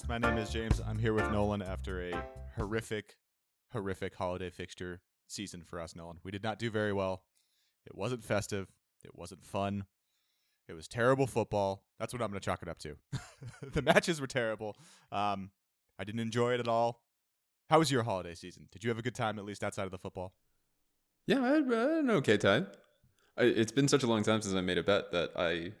Podcast. My name is James. I'm here with Nolan after a horrific, horrific holiday fixture season for us, Nolan. We did not do very well. It wasn't festive. It wasn't fun. It was terrible football. That's what I'm going to chalk it up to. the matches were terrible. Um, I didn't enjoy it at all. How was your holiday season? Did you have a good time, at least outside of the football? Yeah, I had, I had an okay time. I, it's been such a long time since I made a bet that I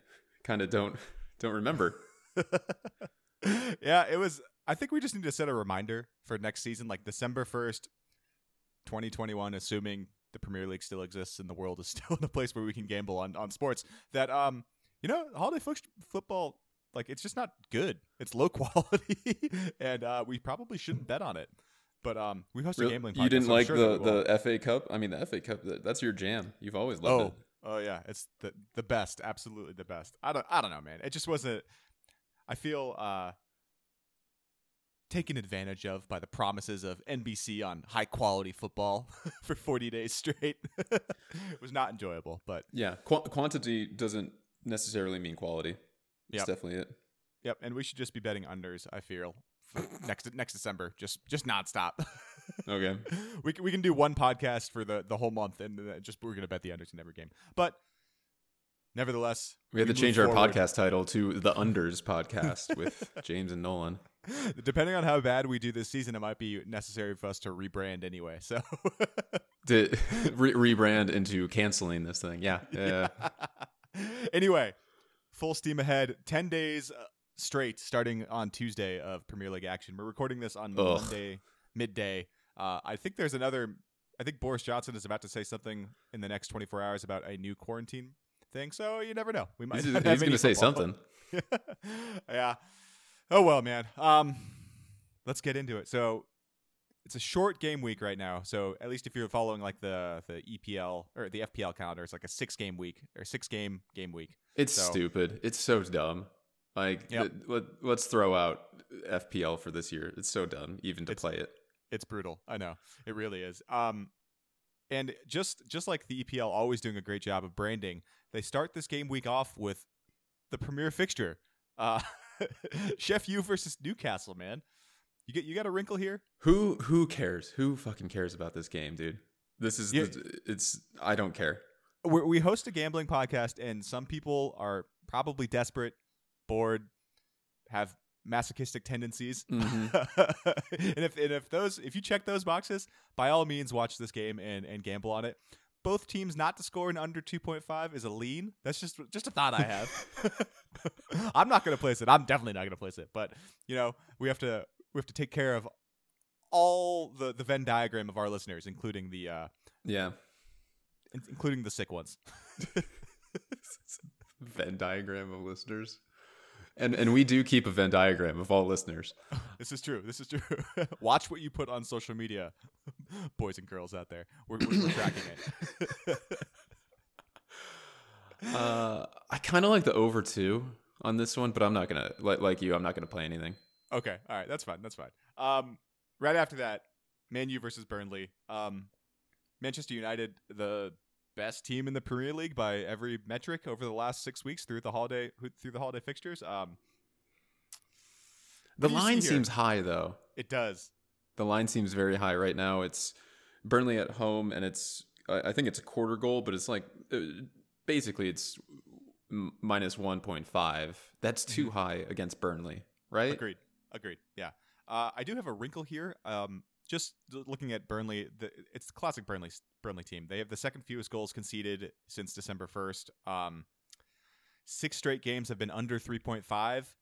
kind of don't don't remember. yeah, it was. I think we just need to set a reminder for next season, like December first, 2021, assuming the Premier League still exists and the world is still in a place where we can gamble on on sports. That um, you know, holiday fo- football, like it's just not good. It's low quality, and uh, we probably shouldn't bet on it. But um, we host a gambling. Podcast, You didn't so like sure the the FA Cup? I mean, the FA Cup. That's your jam. You've always loved oh it. oh yeah it's the the best absolutely the best i don't i don't know man it just wasn't i feel uh taken advantage of by the promises of nbc on high quality football for 40 days straight it was not enjoyable but Yeah, Qu- quantity doesn't necessarily mean quality. Yep. It's definitely it. yep and we should just be betting unders i feel next next december just just nonstop Okay. we can, we can do one podcast for the the whole month and just we're gonna bet the unders in every game but nevertheless We had to change our podcast title to the Unders Podcast with James and Nolan. Depending on how bad we do this season, it might be necessary for us to rebrand anyway. So, To re- rebrand into canceling this thing. Yeah. Yeah. anyway, full steam ahead. Ten days uh, straight, starting on Tuesday of Premier League action. We're recording this on Ugh. Monday midday. Uh, I think there's another. I think Boris Johnson is about to say something in the next 24 hours about a new quarantine thing. So you never know. We might. He's, he's not have any going to say something. yeah. Oh well, man. Um, let's get into it. So it's a short game week right now. So at least if you're following like the the EPL or the FPL calendar, it's like a six game week or six game game week. It's So- stupid. It's so dumb. Like, Yep. th- let, let's throw out FPL for this year. It's so dumb, even to It's- play it. It's brutal. I know it really is. Um, and just just like the EPL always doing a great job of branding, they start this game week off with the premier fixture. Uh, Sheff U versus Newcastle. Man, you get you got a wrinkle here. Who who cares? Who fucking cares about this game, dude? This is Yeah. the, it's I don't care. we we host a gambling podcast, and some people are probably desperate, bored, have masochistic tendencies. Mhm. and if and if those if you check those boxes, by all means, watch this game and and gamble on it. Both teams not to score in under 2.5 is a lean. That's just just a thought I have. I'm not going to place it. I'm definitely not going to place it. But you know, we have to we have to take care of all the the Venn diagram of our listeners, including the uh, Yeah. in- including the sick ones. Venn diagram of listeners. And and we do keep a Venn diagram of all listeners. This is true. This is true. Watch what you put on social media, boys and girls out there. We're, we're, we're tracking it. Uh, I kind of like the over two on this one, but I'm not gonna like like you. I'm not gonna play anything. okay, all right, that's fine. That's fine. Um, right after that, Man U versus Burnley. Um, Manchester United, the best team in the Premier League by every metric over the last six weeks through the holiday through the holiday fixtures. Um, The line seems high though. it does. The line seems very high right now. It's Burnley at home, and it's I think it's a quarter goal, but it's like uh, basically it's minus one point five. That's too high against Burnley, right? Agreed. Agreed. Yeah. Uh, I do have a wrinkle here. Um, just looking at Burnley, the, it's the classic Burnley Burnley team. They have the second fewest goals conceded since December first. Um, six straight games have been under three point five,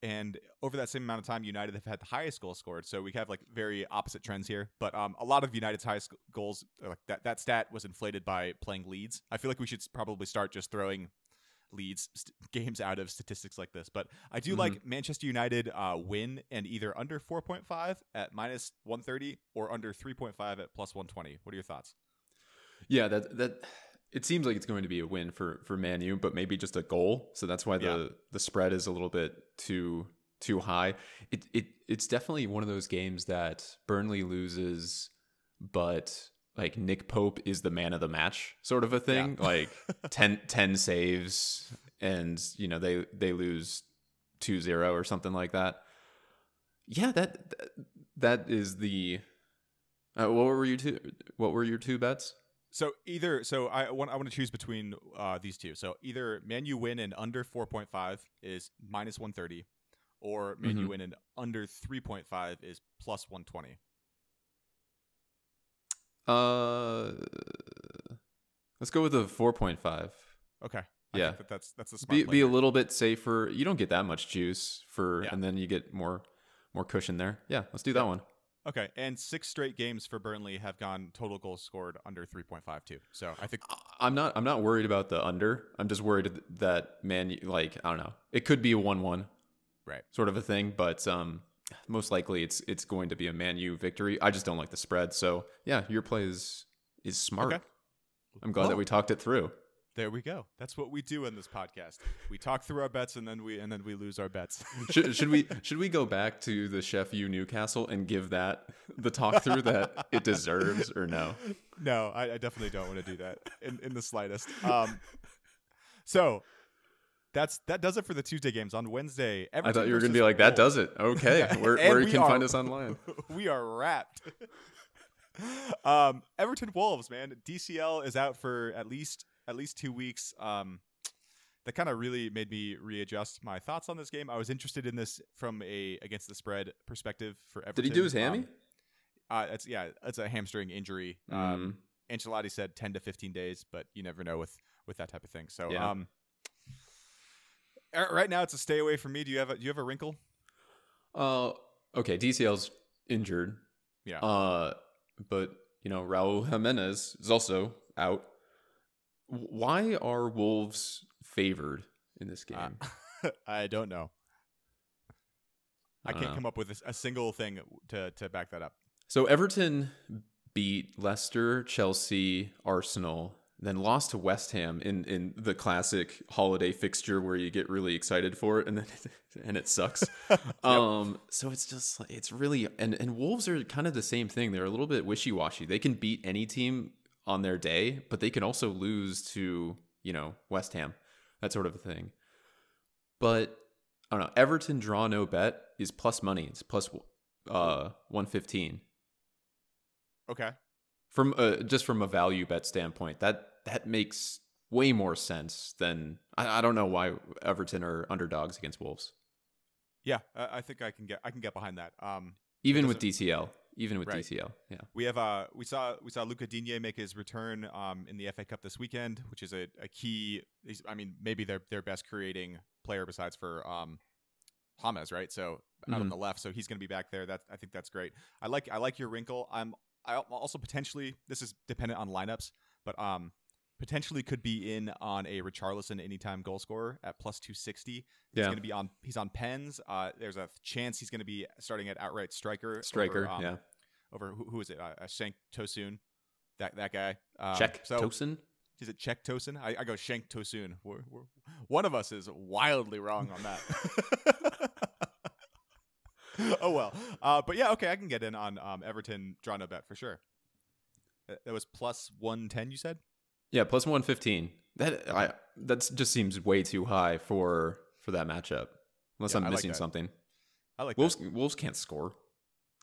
and over that same amount of time, United have had the highest goals scored. So we have like very opposite trends here. But um, a lot of United's highest goals, like that that stat was inflated by playing Leeds. I feel like we should probably start just throwing Leeds st- games out of statistics like this. But I do Mhm. like Manchester United uh, win and either under 4.5 at minus 130 or under 3.5 at plus 120. What are your thoughts? Yeah, that that it seems like it's going to be a win for for Man U, but maybe just a goal. So that's why the Yeah. the spread is a little bit too too high. It it it's definitely one of those games that Burnley loses, but like Nick Pope is the man of the match, sort of a thing. Like 10, 10 saves, and you know they they lose 2-0 or something like that. Yeah, that that, is the. Uh, what were your two? What were your two bets? So either so I want I want to choose between uh, these two. So either Man U win and under 4.5 is minus 130 or Man U Mhm. win and under 3.5 is plus 120. Uh, let's go with the four point five. Okay. I Yeah. think that that's that's a smart Be be a little bit safer. You don't get that much juice for, Yeah. and then you get more more cushion there. Yeah, let's do that one. Okay, and six straight games for Burnley have gone total goals scored under 3.52. So I think I'm not I'm not worried about the under. I'm just worried that man like I don't know. It could be a 1-1 right. sort of a thing, but um most likely it's it's going to be a Man U victory. I just don't like the spread. So, yeah, your play is is smart. Okay. I'm glad that we talked it through. There we go. That's what we do in this podcast. We talk through our bets and then we and then we lose our bets. should, should we should we go back to the Sheff U Newcastle and give that the talk through that it deserves or no? no, I, I definitely don't want to do that in, in the slightest. Um, so that's that does it for the Tuesday games. On Wednesday, I thought you were gonna be versus like, that does it. Okay, Yeah, where where you can are- find us online. we are wrapped. um, Everton Wolves, man. DCL is out for at least at least two weeks. Um, that kind of really made me readjust my thoughts on this game. I was interested in this from a against the spread perspective for Everton. Did he do his hammy? Um, uh, it's yeah, it's a hamstring injury. Um, Mm. Ancelotti said 10 to 15 days, but you never know with with that type of thing. So, Yeah. um, right now it's a stay away from me. Do you have a do you have a wrinkle? Uh, okay, DCL's injured. Yeah. Uh, but you know, Raul Jimenez is also out. Why are Wolves favored in this game? Uh, I don't know. I, don't can't know. come up with a single thing to to back that up. So Everton beat Leicester, Chelsea, Arsenal, then lost to West Ham in in the classic holiday fixture where you get really excited for it and then and it sucks. Um so it's just it's really and and Wolves are kind of the same thing. They're a little bit wishy-washy. They can beat any team on their day, but they can also lose to, you know, West Ham. That sort of a thing. But I don't know. Everton draw no bet is plus money. It's plus uh 115 Okay. from uh, just from a value bet standpoint that that makes way more sense than I, I don't know why everton are underdogs against wolves Yeah, I, I think I can get I can get behind that. Um, even with dcl even with Right. dcl yeah we have uh we saw we saw Luca Digne make his return um in the FA Cup this weekend, which is a, a key. I mean, maybe their their best creating player besides for um James, right? So out on Mhm. the left, so he's going to be back there. That I think that's great. I like I like your wrinkle. I'm I also potentially this is dependent on lineups, but um potentially could be in on a Richarlison anytime goal scorer at plus 260. He's Yeah. going to be on he's on pens. Uh there's a chance he's going to be starting at outright striker. over, striker um, yeah over who, who is it? Uh, uh, Shank Tosun, that that guy. Um, check So tosin is it Czech Tosun? I, I go Shank Tosun. We're, we're, one of us is wildly wrong on that. oh well, uh, but yeah, okay, I can get in on um, Everton draw no bet for sure. That that was plus one ten. You said yeah plus 115 that i that just seems way too high for for that matchup unless Yeah, i'm I like missing that. something I like wolves that. wolves can't score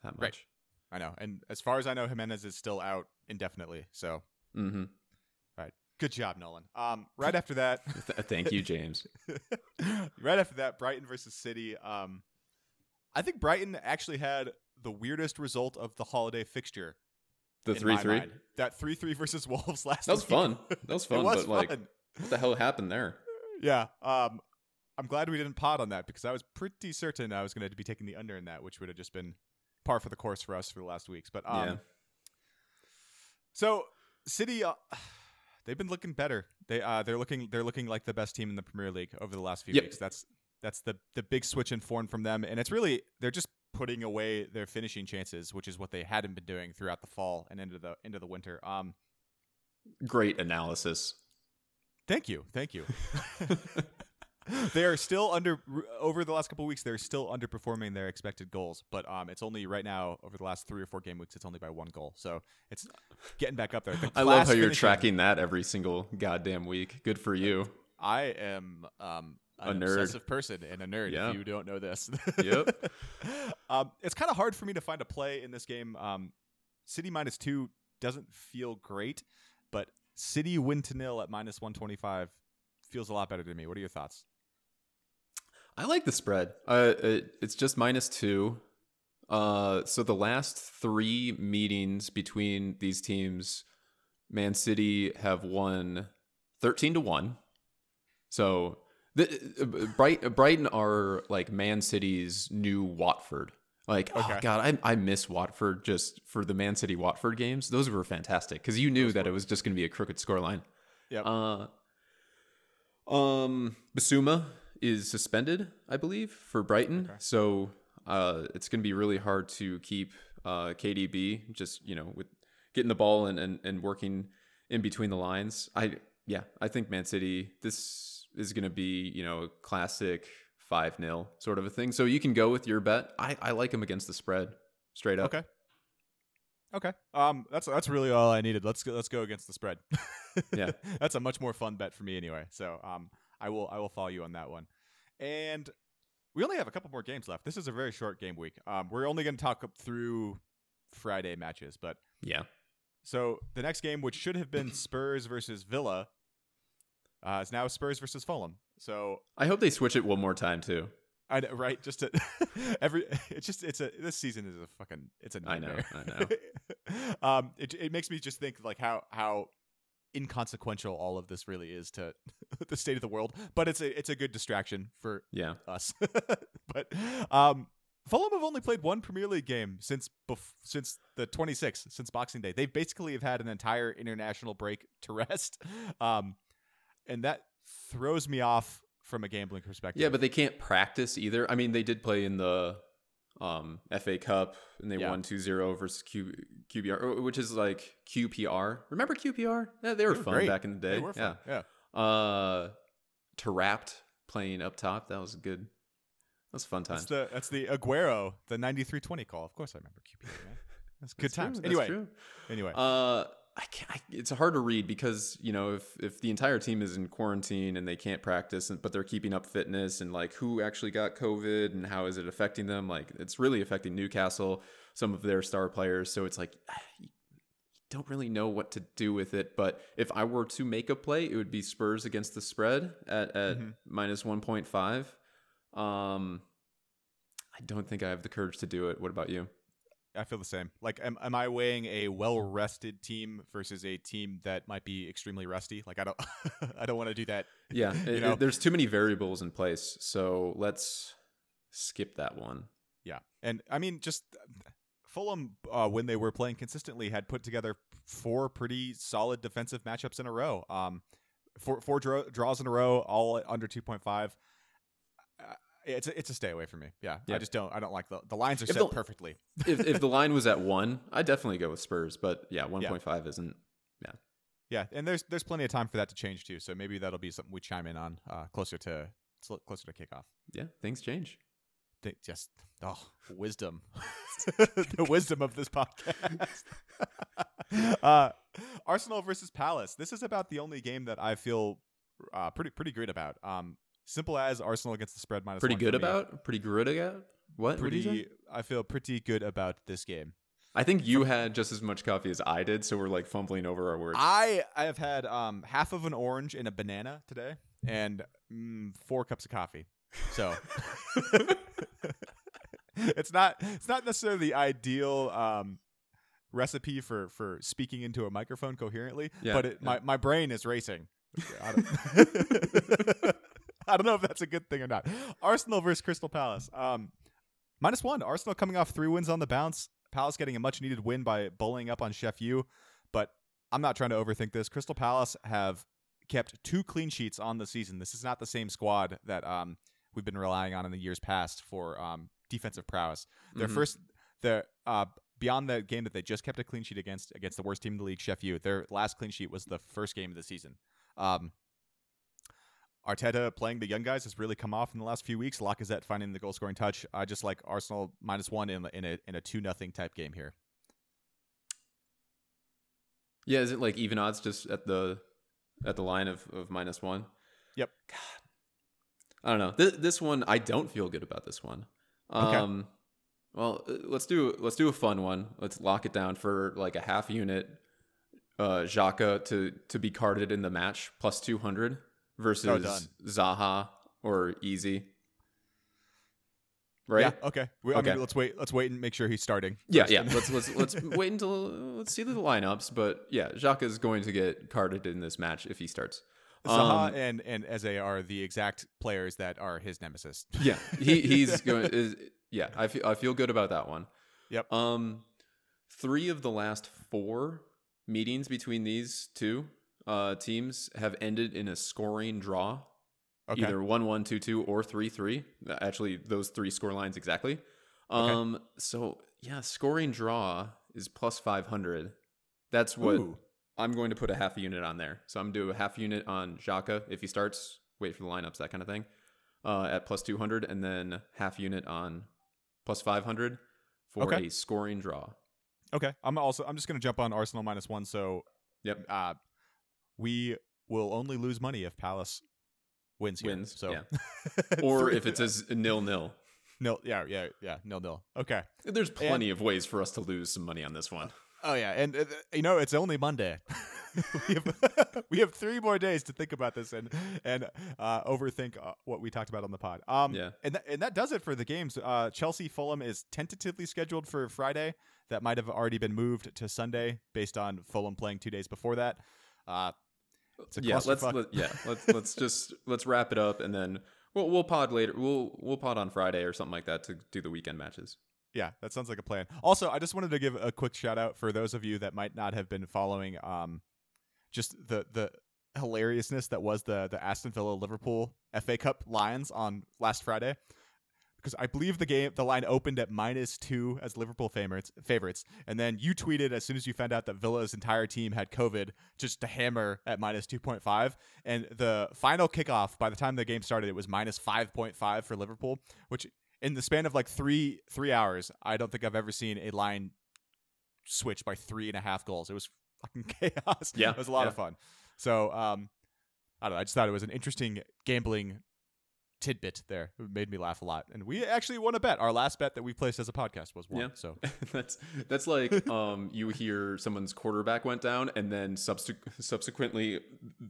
that Right. much I know, and as far as I know, Jimenez is still out indefinitely. So, mm-hmm. good job, Nolan. Um, right after that, thank you james right after that, Brighton versus City. Um, I think Brighton actually had the weirdest result of the holiday fixture. The 3-3 mind. That three three versus Wolves last. that was week. fun that was fun it was but like fun. what the hell happened there Yeah. Um, I'm glad we didn't pod on that because I was pretty certain I was going to be taking the under in that, which would have just been par for the course for us for the last weeks. But um, Yeah. so City, uh, they've been looking better. They uh, they're looking they're looking like the best team in the Premier League over the last few Yep. weeks. That's that's the the big switch in form from them, and it's really they're just putting away their finishing chances, which is what they hadn't been doing throughout the fall and into the into the winter. Um, great analysis Thank you, thank you. they are still under over the last couple of weeks. They're still underperforming their expected goals, but um, it's only right now over the last three or four game weeks. It's only by one goal, so it's getting back up there. The I love how you're tracking that every single goddamn week. Good for you. I am um, A nerd. obsessive person and a nerd. Yeah. If you don't know this, Yep. Um, it's kind of hard for me to find a play in this game. Um, City minus two doesn't feel great, but City win to nil at minus one twenty five feels a lot better to me. What are your thoughts? I like the spread. Uh, it, it's just minus two. Uh, so the last three meetings between these teams, Man City have won thirteen to one. So the uh, Bright, Brighton are like Man City's new Watford. Like, oh Okay. god, I I miss Watford just for the Man City Watford games. Those were fantastic because you knew Those that were. it was just going to be a crooked scoreline. Yep. Uh, um, Bissouma is suspended, I believe, for Brighton. Okay. So uh, it's going to be really hard to keep uh, KDB just you know with getting the ball and, and and working in between the lines. I yeah, I think Man City. This is going to be you know a classic five 0 sort of a thing. So you can go with your bet. I I like him against the spread straight up. Okay. Okay. Um, that's that's really all I needed. Let's go. Let's go against the spread. Yeah. that's a much more fun bet for me anyway. So um, I will I will follow you on that one. And we only have a couple more games left. This is a very short game week. Um, we're only going to talk up through Friday matches, but Yeah. so the next game, which should have been Spurs versus Villa, uh, is now Spurs versus Fulham. So I hope they switch it one more time too. I know, right? Just to, every it's just it's a this season is a fucking it's a I know. I know. um, it it makes me just think like how how inconsequential all of this really is to the state of the world. But it's a it's a good distraction for Yeah. us. but um, Fulham have only played one Premier League game since bef- since the 26th, since Boxing Day. They basically have had an entire international break to rest, um, and that throws me off from a gambling perspective. Yeah, but they can't practice either. I mean, they did play in the um, FA Cup and they Yeah. won 2-0 versus Q, QPR, which is like QPR. Remember QPR? Yeah, they were, They were fun great. back in the day. They were fun. Yeah. Yeah. Uh, Taarabt playing up top. That was good. That was a fun time. That's the that's the Aguero, the 93-20 call. Of course I remember QPR, man. That's good That's true, times. that's Anyway, true. anyway. Uh, I can't, I, it's hard to read because you know if if the entire team is in quarantine and they can't practice, and, but they're keeping up fitness and like who actually got COVID and how is it affecting them? Like it's really affecting Newcastle, some of their star players. So it's like you don't really know what to do with it. But if I were to make a play, it would be Spurs against the spread at at Mhm. minus one point five. Um, I don't think I have the courage to do it. What about you? I feel the same. Like, am, am I weighing a well-rested team versus a team that might be extremely rusty? Like, I don't, I don't want to do that. Yeah, You know? it- there's too many variables in place. So let's skip that one. Yeah, and I mean, just Fulham uh, when they were playing consistently had put together four pretty solid defensive matchups in a row. Um, four four draw, draws in a row, all under two point five. It's a, it's a stay away from me. Yeah, I just don't. I don't like the the lines are If set the- perfectly. if if the line was at one, I'd definitely go with Spurs. But yeah, one point five isn't. Yeah, yeah, and there's there's plenty of time for that to change too. So maybe that'll be something we chime in on uh, closer to closer to kickoff. Yeah, things change. They just oh wisdom, the wisdom of this podcast. uh, Arsenal versus Palace. This is about the only game that I feel uh, pretty pretty great about. Um, simple as Arsenal against the spread minus. Pretty good about. Pretty good about. What? what did you say? Pretty. I feel pretty good about this game. I think you had just as much coffee as I did, so we're like fumbling over our words. I I have had um half of an orange and a banana today, and mm, four cups of coffee. So it's not it's not necessarily the ideal um recipe for for speaking into a microphone coherently, Yeah, but it, yeah. my my brain is racing. I don't, know if that's a good thing or not. Arsenal versus Crystal Palace. Um, minus one. Arsenal coming off three wins on the bounce. Palace getting a much needed win by bullying up on Sheff U. But I'm not trying to overthink this. Crystal Palace have kept two clean sheets on the season. This is not the same squad that um, we've been relying on in the years past for um, defensive prowess. Their Mhm. first, their uh, beyond the game that they just kept a clean sheet against against the worst team in the league, Sheff U. Their last clean sheet was the first game of the season. Um, Arteta playing the young guys has really come off in the last few weeks. Lacazette finding the goal scoring touch. I just like Arsenal minus one in in a in a two nothing type game here. yeah, is it like even odds just at the at the line of, of minus one? Yep. God, I don't know. This, this one, I don't feel good about this one. Okay. Um, Well, uh, let's do let's do a fun one. Let's lock it down for like a half unit. Uh, Xhaka to to be carded in the match plus two hundred versus Oh. Zaha or Eze. Right? Yeah. Okay. We, I Okay. mean, let's wait. Let's wait and make sure he's starting. Yeah, yeah. Let's let's let's wait until let's see the lineups. But yeah, Xhaka is going to get carded in this match if he starts. Zaha Um, and and Eze are the exact players that are his nemesis. yeah, he he's going. Is, yeah, I feel I feel good about that one. Yep. Um, three of the last four meetings between these two uh teams have ended in a scoring draw, Okay. either one one two two or three three. Actually, those three score lines exactly. Okay. Um, so yeah, scoring draw is plus five hundred. That's what Ooh. I'm going to put a half unit on there. So I'm going to do a half unit on Xhaka if he starts, wait for the lineups, that kind of thing, uh, at plus 200, and then half unit on plus 500 for Okay. a scoring draw. Okay. I'm also. I'm just gonna jump on Arsenal minus one. So. Yep. Uh, we will only lose money if Palace wins here. Wins, So. yeah. Or if it's a nil nil. nil. Yeah. Yeah. Yeah. Nil. Nil. Okay. There's plenty of ways for us to lose some money on this one. Oh yeah, and uh, you know it's only Monday. we, have, we have three more days to think about this and and uh, overthink uh, what we talked about on the pod. Um, Yeah. and th- and that does it for the games. Uh, Chelsea Fulham is tentatively scheduled for Friday. That might have already been moved to Sunday based on Fulham playing two days before that. Yeah, let's let, yeah, let's let's just let's wrap it up and then we'll we'll pod later. We'll we'll pod on Friday or something like that to do the weekend matches. Yeah, that sounds like a plan. Also, I just wanted to give a quick shout out for those of you that might not have been following um just the the hilariousness that was the the Aston Villa Liverpool FA Cup Lions on last Friday. Because I believe the game the line opened at minus two as Liverpool favorites favorites, and then you tweeted as soon as you found out that Villa's entire team had COVID just to hammer at minus two point five. And the final kickoff, by the time the game started, it was minus five point five for Liverpool, which in the span of like three three hours, I don't think I've ever seen a line switch by three and a half goals. It was fucking chaos. Yeah, it was a lot yeah. of fun. So um, I don't know. I just thought it was an interesting gambling tidbit there. It made me laugh a lot, and we actually won a bet. Our last bet that we placed as a podcast was one. Yeah. So that's that's like um you hear someone's quarterback went down and then subse- subsequently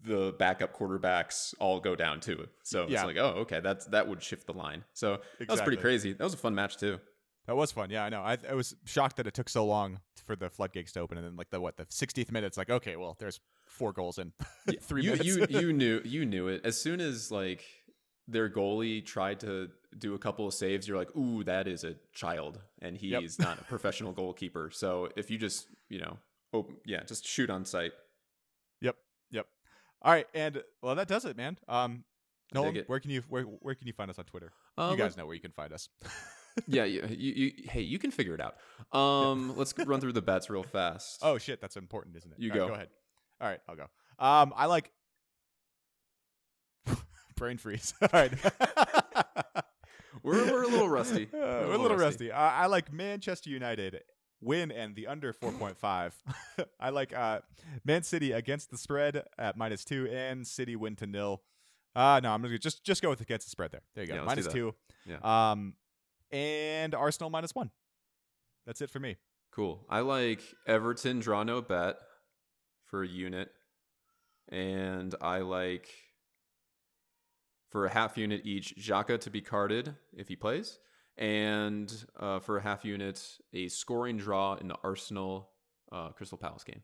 the backup quarterbacks all go down too. So Yeah. it's like, oh, okay, that's that would shift the line. So that was pretty crazy. That was a fun match too. that was fun. Yeah, I know. I, I was shocked that it took so long for the floodgates to open, and then like the what the 60th minute, it's like okay, well, there's four goals in three you, minutes. you you knew you knew it as soon as like their goalie tried to do a couple of saves. You're like, ooh, that is a child, and he's Yep. not a professional goalkeeper. So if you just you know, open, yeah, just shoot on sight. Yep. Yep. All right, and well, that does it, man. Um, Nolan, where can you where where can you find us on Twitter? Uh, you guys know where you can find us. yeah, you, you, you, hey, you can figure it out. Um, let's run through the bets real fast. Oh shit, that's important, isn't it? You All right, go. go ahead. All right, I'll go. Um, I like brain freeze. All right. we're, we're a little rusty. Uh, we're a little rusty. Uh, I like Manchester United win and the under 4.5. I like uh, Man City against the spread at minus two and City win to nil. Uh, no, I'm gonna just just go with against the spread there. There you go, Yeah, minus two. Yeah. Um, and Arsenal minus one. That's it for me. Cool. I like Everton draw no bet for a unit, and I like for a half unit each Xhaka to be carded if he plays, and uh, for a half unit a scoring draw in the Arsenal uh, Crystal Palace game.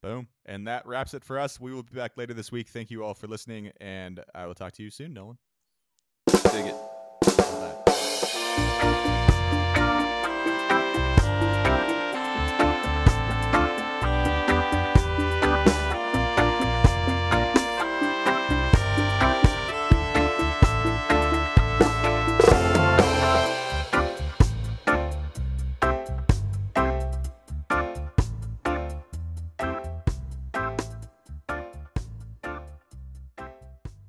Boom. And that wraps it for us. We will be back later this week. Thank you all for listening, and I will talk to you soon, Nolan. Dig it.